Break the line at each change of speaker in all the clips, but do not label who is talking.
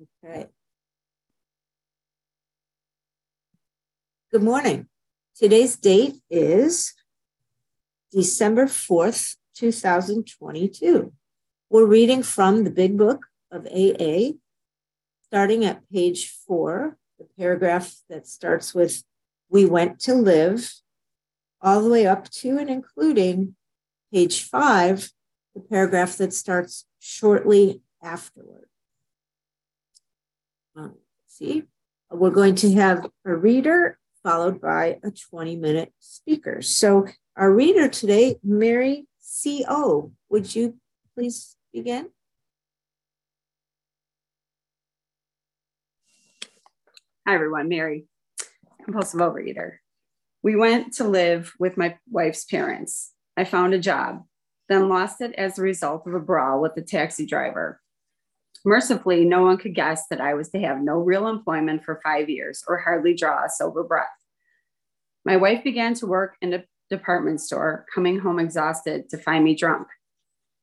Okay. Good morning. Today's date is December 4th, 2022. We're reading from the Big Book of AA, starting at page four, the paragraph that starts with We went to live, all the way up to and including page five, the paragraph that starts shortly afterward. Um, see, we're going to have a reader followed by a 20 minute speaker. So, our reader today, Mary C.O., would you please begin?
Hi, everyone. Mary, compulsive overeater. We went to live with my wife's parents. I found a job, then lost it as a result of a brawl with the taxi driver. Mercifully, no one could guess that I was to have no real employment for five years or hardly draw a sober breath. My wife began to work in a department store, coming home exhausted to find me drunk.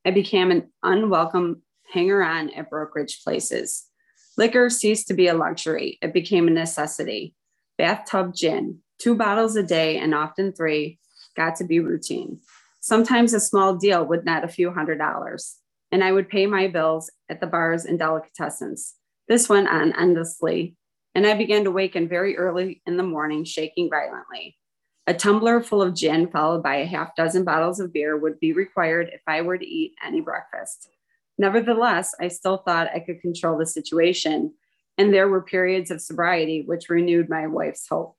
I became an unwelcome hanger on at brokerage places. Liquor ceased to be a luxury, it became a necessity. Bathtub gin, two bottles a day and often three, got to be routine. Sometimes a small deal would net a few hundred dollars and I would pay my bills at the bars and delicatessens. This went on endlessly, and I began to waken very early in the morning, shaking violently. A tumbler full of gin, followed by a half dozen bottles of beer, would be required if I were to eat any breakfast. Nevertheless, I still thought I could control the situation, and there were periods of sobriety which renewed my wife's hope.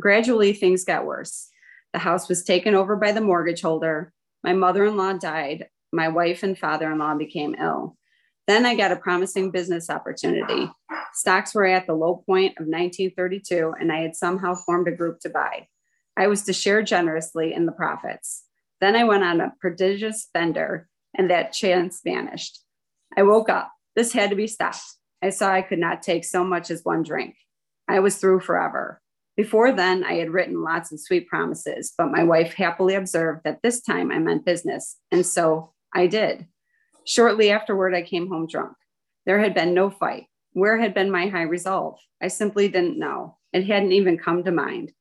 Gradually, things got worse. The house was taken over by the mortgage holder. My mother in law died my wife and father in law became ill. Then I got a promising business opportunity. Stocks were at the low point of 1932, and I had somehow formed a group to buy. I was to share generously in the profits. Then I went on a prodigious bender, and that chance vanished. I woke up. This had to be stopped. I saw I could not take so much as one drink. I was through forever. Before then, I had written lots of sweet promises, but my wife happily observed that this time I meant business, and so I did. Shortly afterward, I came home drunk. There had been no fight. Where had been my high resolve? I simply didn't know. It hadn't even come to mind.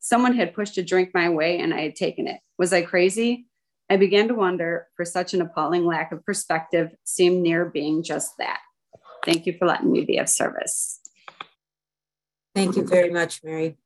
Someone had pushed a drink my way and I had taken it. Was I crazy? I began to wonder, for such an appalling lack of perspective seemed near being just that. Thank you for letting me be of service.
Thank you very much, Mary.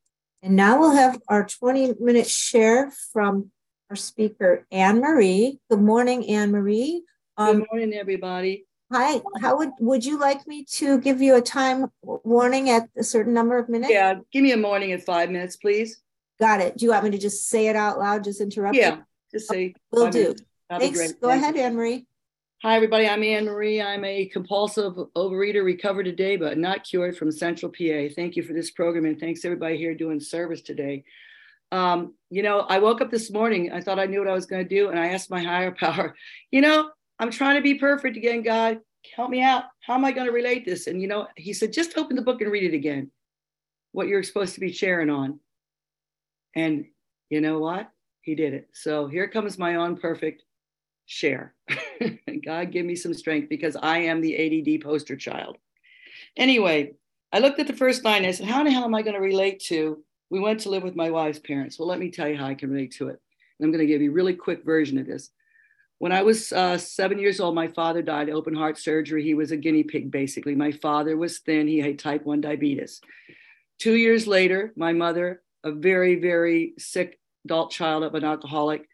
And now we'll have our 20 minute share from our speaker, Anne Marie. Good morning, Anne Marie.
Um, Good morning, everybody.
Hi. How would would you like me to give you a time warning at a certain number of minutes?
Yeah, give me a morning at five minutes, please.
Got it. Do you want me to just say it out loud? Just interrupt.
Yeah, you? just say.
We'll do. Thanks. Go Thank ahead, Anne Marie.
Hi, everybody. I'm Anne Marie. I'm a compulsive overeater, recovered today, but not cured from Central PA. Thank you for this program, and thanks everybody here doing service today. Um, you know, I woke up this morning, I thought I knew what I was going to do, and I asked my higher power, you know, I'm trying to be perfect again, God, help me out. How am I going to relate this? And, you know, he said, just open the book and read it again, what you're supposed to be sharing on. And you know what? He did it. So here comes my own perfect share. God give me some strength because I am the ADD poster child. Anyway, I looked at the first line. I said, How the hell am I going to relate to we went to live with my wife's parents. Well, let me tell you how I can relate to it. And I'm going to give you a really quick version of this. When I was uh, seven years old, my father died open heart surgery. He was a guinea pig, basically. My father was thin. He had type 1 diabetes. Two years later, my mother, a very, very sick adult child of an alcoholic,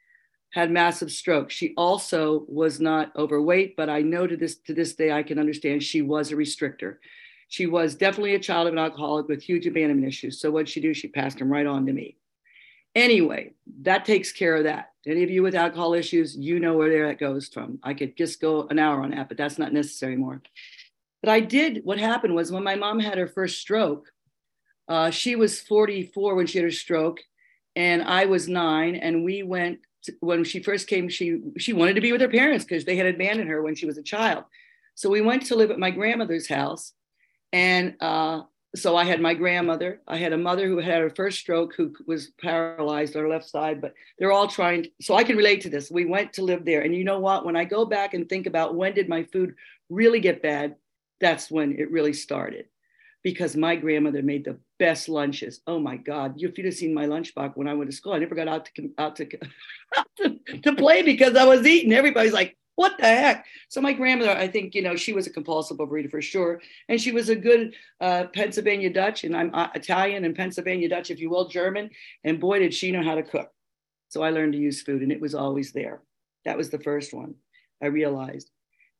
had massive stroke. She also was not overweight, but I know to this to this day I can understand she was a restrictor. She was definitely a child of an alcoholic with huge abandonment issues. So what'd she do? She passed them right on to me. Anyway, that takes care of that. Any of you with alcohol issues, you know where that goes from. I could just go an hour on that, but that's not necessary anymore. But I did, what happened was when my mom had her first stroke, uh, she was 44 when she had her stroke, and I was nine. And we went, to, when she first came, she, she wanted to be with her parents because they had abandoned her when she was a child. So we went to live at my grandmother's house and uh, so I had my grandmother. I had a mother who had her first stroke, who was paralyzed on her left side, but they're all trying. To, so I can relate to this. We went to live there. And you know what? When I go back and think about when did my food really get bad, that's when it really started because my grandmother made the best lunches. Oh my God. If you'd have seen my lunchbox when I went to school, I never got out to, out to, out to, to play because I was eating. Everybody's like, what the heck? So my grandmother, I think, you know, she was a compulsive overeater for sure. And she was a good uh, Pennsylvania Dutch, and I'm uh, Italian and Pennsylvania Dutch, if you will, German. And boy, did she know how to cook. So I learned to use food and it was always there. That was the first one I realized.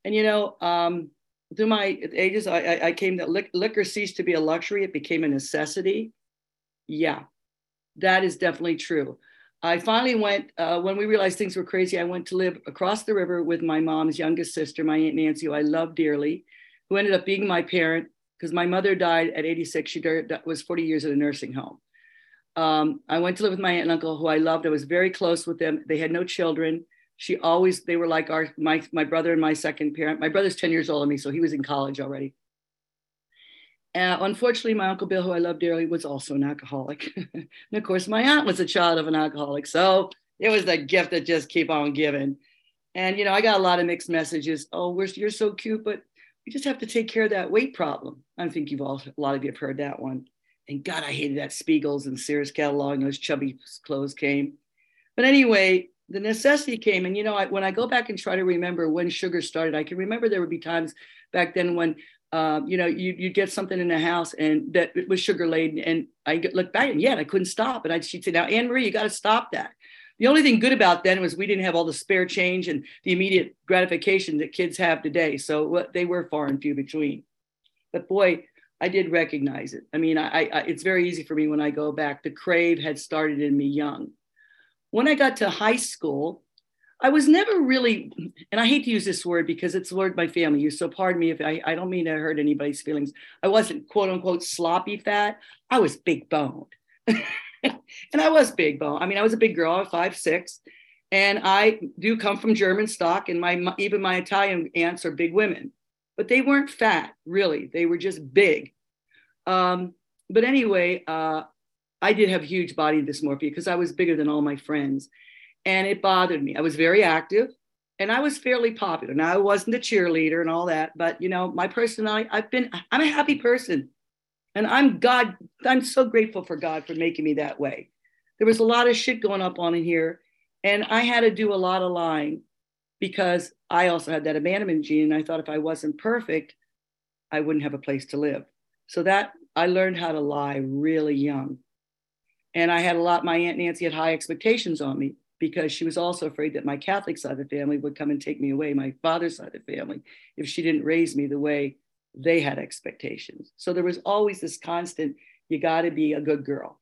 And, you know, um, through my ages, I, I came that liquor ceased to be a luxury. It became a necessity. Yeah, that is definitely true. I finally went, uh, when we realized things were crazy, I went to live across the river with my mom's youngest sister, my Aunt Nancy, who I love dearly, who ended up being my parent because my mother died at 86. She was 40 years in a nursing home. Um, I went to live with my aunt and uncle, who I loved. I was very close with them. They had no children she always they were like our my my brother and my second parent my brother's 10 years older than me so he was in college already uh, unfortunately my uncle bill who i loved dearly was also an alcoholic. And of course my aunt was a child of an alcoholic so it was the gift that just keep on giving. And you know i got a lot of mixed messages. Oh we're, you're so cute but we just have to take care of that weight problem. I think you've all a lot of you have heard that one. And god i hated that spiegels and sears catalog and those chubby clothes came. But anyway the necessity came and you know I, when i go back and try to remember when sugar started i can remember there would be times back then when uh, you know you, you'd get something in the house and that it was sugar laden and i look back and yeah i couldn't stop. And I, she'd say now anne marie you got to stop that. The only thing good about then was we didn't have all the spare change and the immediate gratification that kids have today. So what they were far and few between. But boy i did recognize it. I mean I, I it's very easy for me when i go back. The crave had started in me young. When I got to high school, I was never really, and I hate to use this word because it's the word my family used. So pardon me if I, I don't mean to hurt anybody's feelings. I wasn't quote unquote sloppy fat. I was big boned. and I was big bone. I mean, I was a big girl, five, six. And I do come from German stock, and my even my Italian aunts are big women, but they weren't fat, really. They were just big. Um, but anyway, uh, I did have huge body dysmorphia because I was bigger than all my friends. And it bothered me. I was very active and I was fairly popular. Now I wasn't a cheerleader and all that, but you know, my personality, I've been, I'm a happy person. And I'm God, I'm so grateful for God for making me that way. There was a lot of shit going up on in here. And I had to do a lot of lying because I also had that abandonment gene. And I thought if I wasn't perfect, I wouldn't have a place to live. So that I learned how to lie really young. And I had a lot, my Aunt Nancy had high expectations on me because she was also afraid that my Catholic side of the family would come and take me away, my father's side of the family, if she didn't raise me the way they had expectations. So there was always this constant, you got to be a good girl.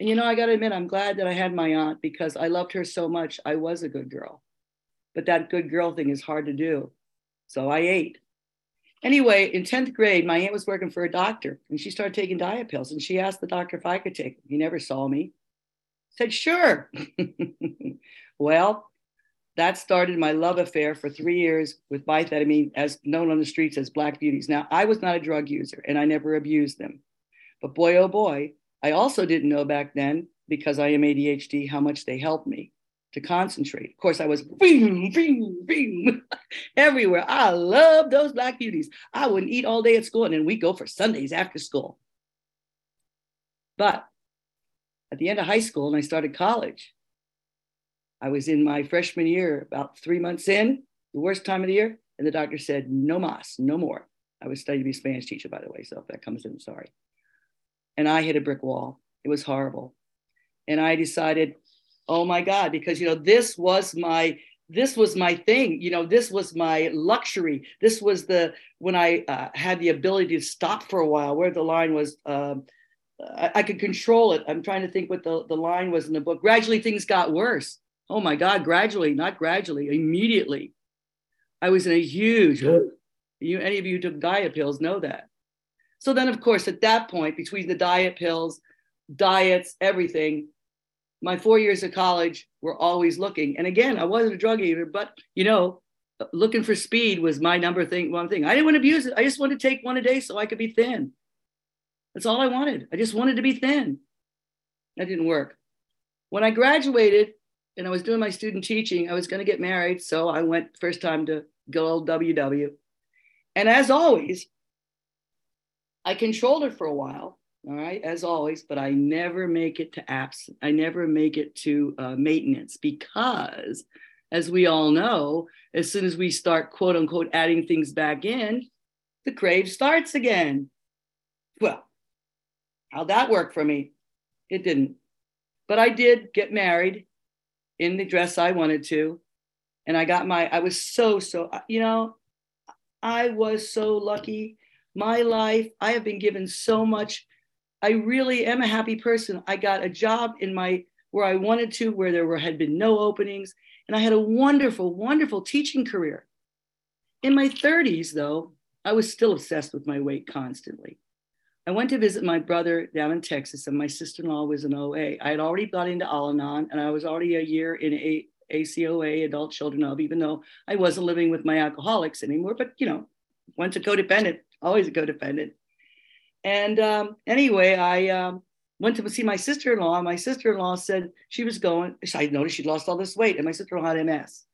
And you know, I got to admit, I'm glad that I had my aunt because I loved her so much. I was a good girl. But that good girl thing is hard to do. So I ate. Anyway, in 10th grade, my aunt was working for a doctor and she started taking diet pills. And she asked the doctor if I could take them. He never saw me. Said, sure. well, that started my love affair for three years with methamphetamine, as known on the streets as black beauties. Now, I was not a drug user and I never abused them. But boy, oh boy, I also didn't know back then, because I am ADHD, how much they helped me to concentrate. Of course, I was bing, bing, bing, everywhere. I love those black beauties. I wouldn't eat all day at school, and then we go for sundaes after school. But the end of high school, and I started college, I was in my freshman year, about three months in, the worst time of the year, and the doctor said, "No mas, no more." I was studying to be a Spanish teacher, by the way, so if that comes in, sorry. And I hit a brick wall. It was horrible. And I decided oh my god because you know this was my this was my thing you know this was my luxury this was the when i uh, had the ability to stop for a while where the line was um, I, I, could control it i'm trying to think what the, the line was in the book gradually things got worse oh my god gradually not gradually immediately i was in a huge you any of you who took diet pills know that so then of course at that point between the diet pills diets everything my four years of college were always looking. And again, I wasn't a drug eater, but you know, looking for speed was my number thing, one thing. I didn't want to abuse it. I just wanted to take one a day so I could be thin. That's all I wanted. I just wanted to be thin. That didn't work. When I graduated and I was doing my student teaching, I was going to get married. So I went first time to good old WW. And as always, I controlled it for a while, all right, as always, but I never make it to apps. I never make it to uh, maintenance because, as we all know, as soon as we start quote unquote adding things back in, the crave starts again. Well, how'd that work for me? It didn't. But I did get married in the dress I wanted to. And I got my, I was so, so, you know, I was so lucky. My life, I have been given so much I really am a happy person. I got a job in my where I wanted to, where there were, had been no openings, and I had a wonderful, wonderful teaching career. In my 30s, though, I was still obsessed with my weight constantly. I went to visit my brother down in Texas, and my sister-in-law was an OA. I had already got into Al-Anon, and I was already a year in a ACOA, Adult Children of, even though I wasn't living with my alcoholics anymore. But you know, once a codependent, always a codependent. And um, anyway, I um, went to see my sister in law. My sister in law said she was going, I noticed she'd lost all this weight, and my sister in law had MS.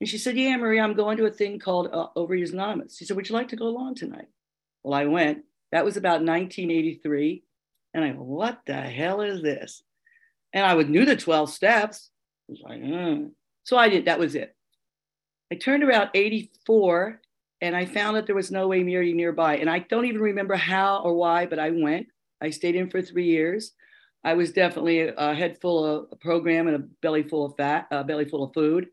And she said, Yeah, Maria, I'm going to a thing called uh, Anonymous. She said, Would you like to go along tonight? Well, I went. That was about 1983. And I go, What the hell is this? And I would knew the 12 steps. I was like, mm. So I did, that was it. I turned around 84 and I found that there was no way Miri nearby. And I don't even remember how or why, but I went. I stayed in for three years. I was definitely a head full of a program and a belly full of fat, a belly full of food.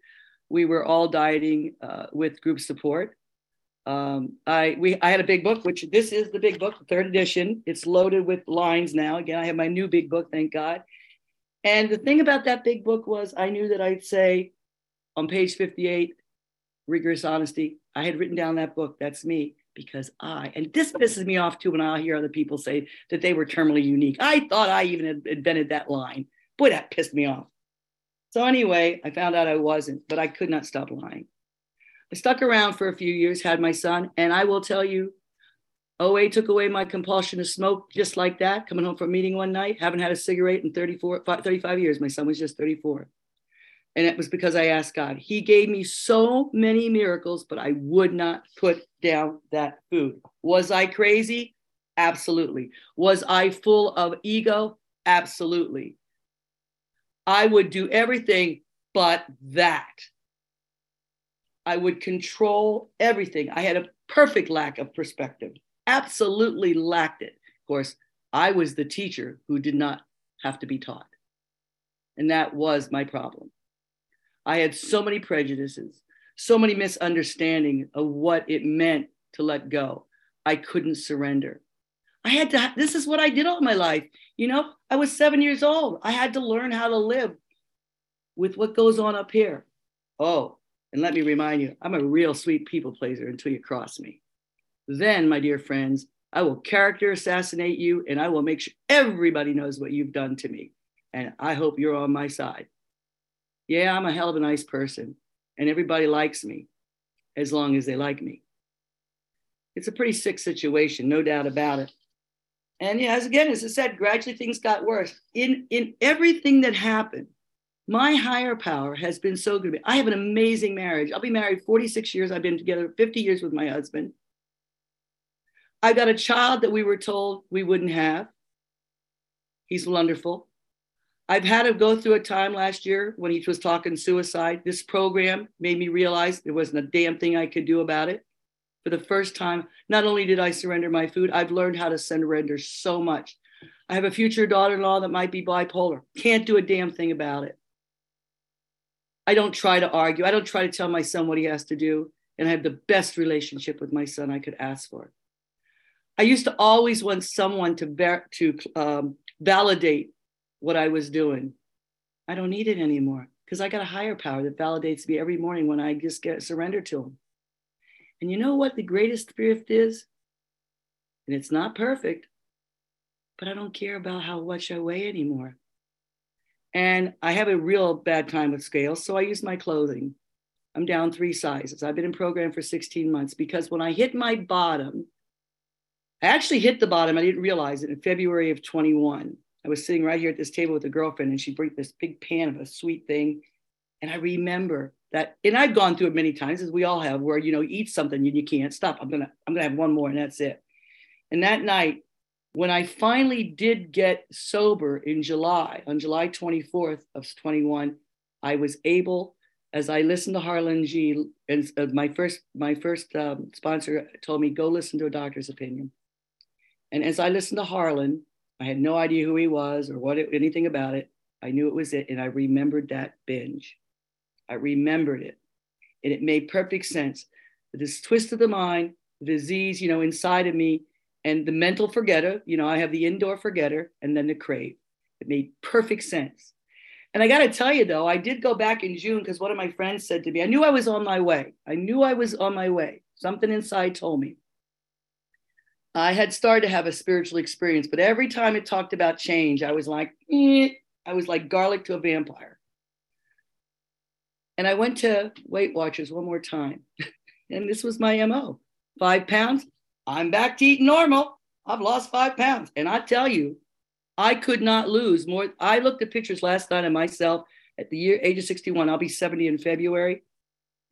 We were all dieting uh, with group support. Um, I we I had a big book, which this is the big book, the third edition. It's loaded with lines now. Again, I have my new big book, thank God. And the thing about that big book was I knew that I'd say on page 58, rigorous honesty, I had written down that book. That's me because I, and this pisses me off too when I hear other people say that they were terminally unique. I thought I even invented that line. Boy, that pissed me off. So, anyway, I found out I wasn't, but I could not stop lying. I stuck around for a few years, had my son, and I will tell you, OA took away my compulsion to smoke just like that. Coming home from a meeting one night, haven't had a cigarette in 34, 35 years. My son was just 34. And it was because I asked God. He gave me so many miracles, but I would not put down that food. Was I crazy? Absolutely. Was I full of ego? Absolutely. I would do everything but that. I would control everything. I had a perfect lack of perspective, absolutely lacked it. Of course, I was the teacher who did not have to be taught. And that was my problem. I had so many prejudices, so many misunderstanding of what it meant to let go. I couldn't surrender. I had to, this is what I did all my life. You know, I was seven years old. I had to learn how to live with what goes on up here. Oh, and let me remind you, I'm a real sweet people pleaser until you cross me. Then, my dear friends, I will character assassinate you and I will make sure everybody knows what you've done to me. And I hope you're on my side yeah, I'm a hell of a nice person and everybody likes me as long as they like me. It's a pretty sick situation, no doubt about it. And yeah, as again, as I said, gradually things got worse. In in everything that happened, my higher power has been so good. To me. I have an amazing marriage. I'll be married 46 years. I've been together 50 years with my husband. I've got a child that we were told we wouldn't have. He's wonderful. I've had to go through a time last year when he was talking suicide. This program made me realize there wasn't a damn thing I could do about it. For the first time, not only did I surrender my food, I've learned how to surrender so much. I have a future daughter in law that might be bipolar. Can't do a damn thing about it. I don't try to argue. I don't try to tell my son what he has to do. And I have the best relationship with my son I could ask for. I used to always want someone to, ver- to um, validate what I was doing. I don't need it anymore because I got a higher power that validates me every morning when I just get surrendered to him. And you know what the greatest gift is? And it's not perfect, but I don't care about how much I weigh anymore. And I have a real bad time with scales, so I use my clothing. I'm down three sizes. I've been in program for 16 months because when I hit my bottom, I actually hit the bottom. I didn't realize it in February of 21. I was sitting right here at this table with a girlfriend, and she brought this big pan of a sweet thing. And I remember that, and I've gone through it many times, as we all have, where you know, you eat something and you can't stop. I'm gonna, I'm gonna have one more, and that's it. And that night, when I finally did get sober in July, on July 24th of 21, I was able, as I listened to Harlan G, and uh, my first my first um, sponsor told me go listen to a doctor's opinion. And as I listened to Harlan, I had no idea who he was or what it, anything about it. I knew it was it, and I remembered that binge. I remembered it, and it made perfect sense. This twist of the mind, the disease, you know, inside of me, and the mental forgetter. You know, I have the indoor forgetter, and then the crave. It made perfect sense. And I got to tell you, though, I did go back in June because one of my friends said to me, I knew I was on my way. I knew I was on my way. Something inside told me. I had started to have a spiritual experience, but every time it talked about change, I was like, eh. I was like garlic to a vampire. And I went to Weight Watchers one more time. and this was my MO five pounds. I'm back to eating normal. I've lost five pounds. And I tell you, I could not lose more. I looked at pictures last night of myself at the year age of 61. I'll be 70 in February.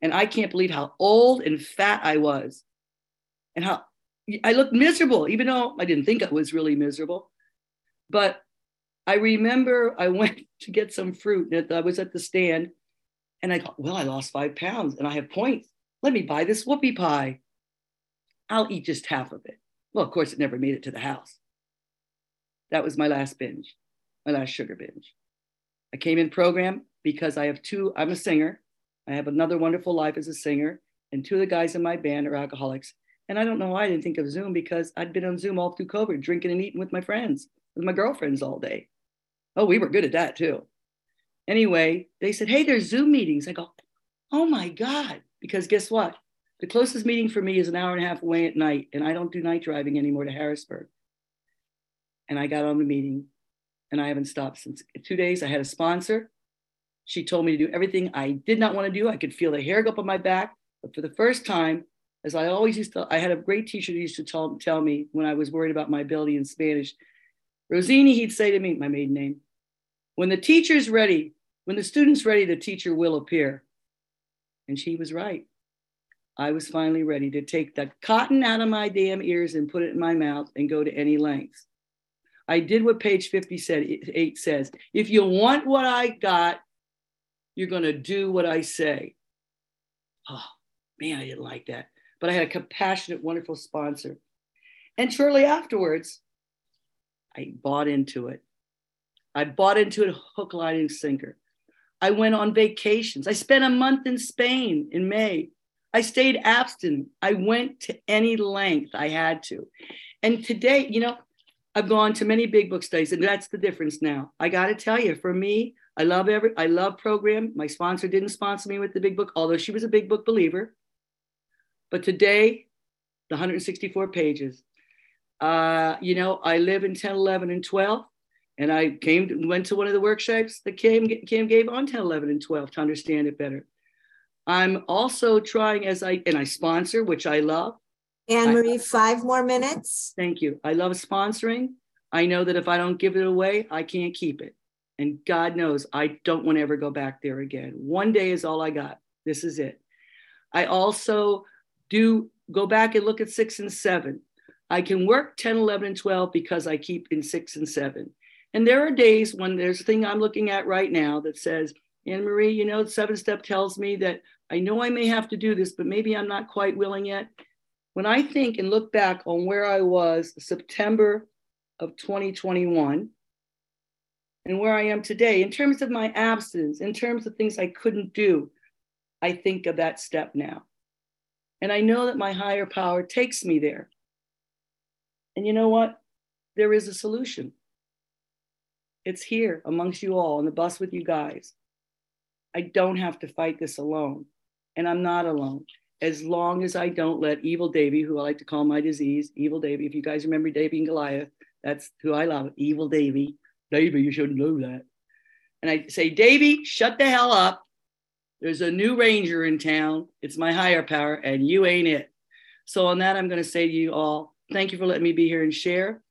And I can't believe how old and fat I was and how I looked miserable, even though I didn't think I was really miserable. But I remember I went to get some fruit and I was at the stand and I thought, well, I lost five pounds and I have points. Let me buy this whoopie pie. I'll eat just half of it. Well, of course, it never made it to the house. That was my last binge, my last sugar binge. I came in program because I have two, I'm a singer. I have another wonderful life as a singer, and two of the guys in my band are alcoholics. And I don't know why I didn't think of Zoom because I'd been on Zoom all through COVID, drinking and eating with my friends, with my girlfriends all day. Oh, we were good at that too. Anyway, they said, Hey, there's Zoom meetings. I go, Oh my God. Because guess what? The closest meeting for me is an hour and a half away at night, and I don't do night driving anymore to Harrisburg. And I got on the meeting, and I haven't stopped since two days. I had a sponsor. She told me to do everything I did not want to do. I could feel the hair go up on my back. But for the first time, as I always used to, I had a great teacher who used to tell, tell me when I was worried about my ability in Spanish. Rosini, he'd say to me, my maiden name, when the teacher's ready, when the student's ready, the teacher will appear. And she was right. I was finally ready to take the cotton out of my damn ears and put it in my mouth and go to any lengths. I did what page 58 says. If you want what I got, you're going to do what I say. Oh, man, I didn't like that but I had a compassionate, wonderful sponsor. And shortly afterwards, I bought into it. I bought into it hook, line, and sinker. I went on vacations. I spent a month in Spain in May. I stayed abstinent. I went to any length I had to. And today, you know, I've gone to many big book studies, and that's the difference now. I got to tell you, for me, I love every, I love program. My sponsor didn't sponsor me with the big book, although she was a big book believer. But today, the 164 pages, uh, you know, I live in 10, 11, and 12. And I came, went to one of the workshops that came, came gave on 10, 11, and 12 to understand it better. I'm also trying as I, and I sponsor, which I love.
Anne Marie, five more minutes.
Thank you. I love sponsoring. I know that if I don't give it away, I can't keep it. And God knows I don't want to ever go back there again. One day is all I got. This is it. I also do go back and look at six and seven. I can work 10, 11, and 12 because I keep in six and seven. And there are days when there's a thing I'm looking at right now that says, Anne Marie, you know, seven step tells me that I know I may have to do this, but maybe I'm not quite willing yet. When I think and look back on where I was September of 2021 and where I am today, in terms of my absence, in terms of things I couldn't do, I think of that step now. And I know that my higher power takes me there. And you know what? There is a solution. It's here amongst you all on the bus with you guys. I don't have to fight this alone. And I'm not alone. As long as I don't let evil Davy, who I like to call my disease, evil Davy, if you guys remember Davey and Goliath, that's who I love, evil Davy. Davy, you shouldn't know that. And I say, Davy, shut the hell up. There's a new ranger in town. It's my higher power, and you ain't it. So, on that, I'm going to say to you all, thank you for letting me be here and share.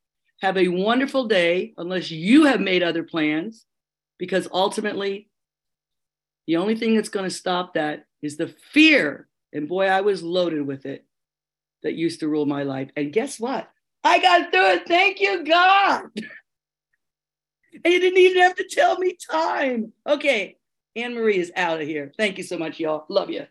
Have a wonderful day, unless you have made other plans, because ultimately, the only thing that's going to stop that is the fear. And boy, I was loaded with it that used to rule my life. And guess what? I got through it. Thank you, God. And you didn't even have to tell me time. Okay. Anne Marie is out of here. Thank you so much, y'all. Love you.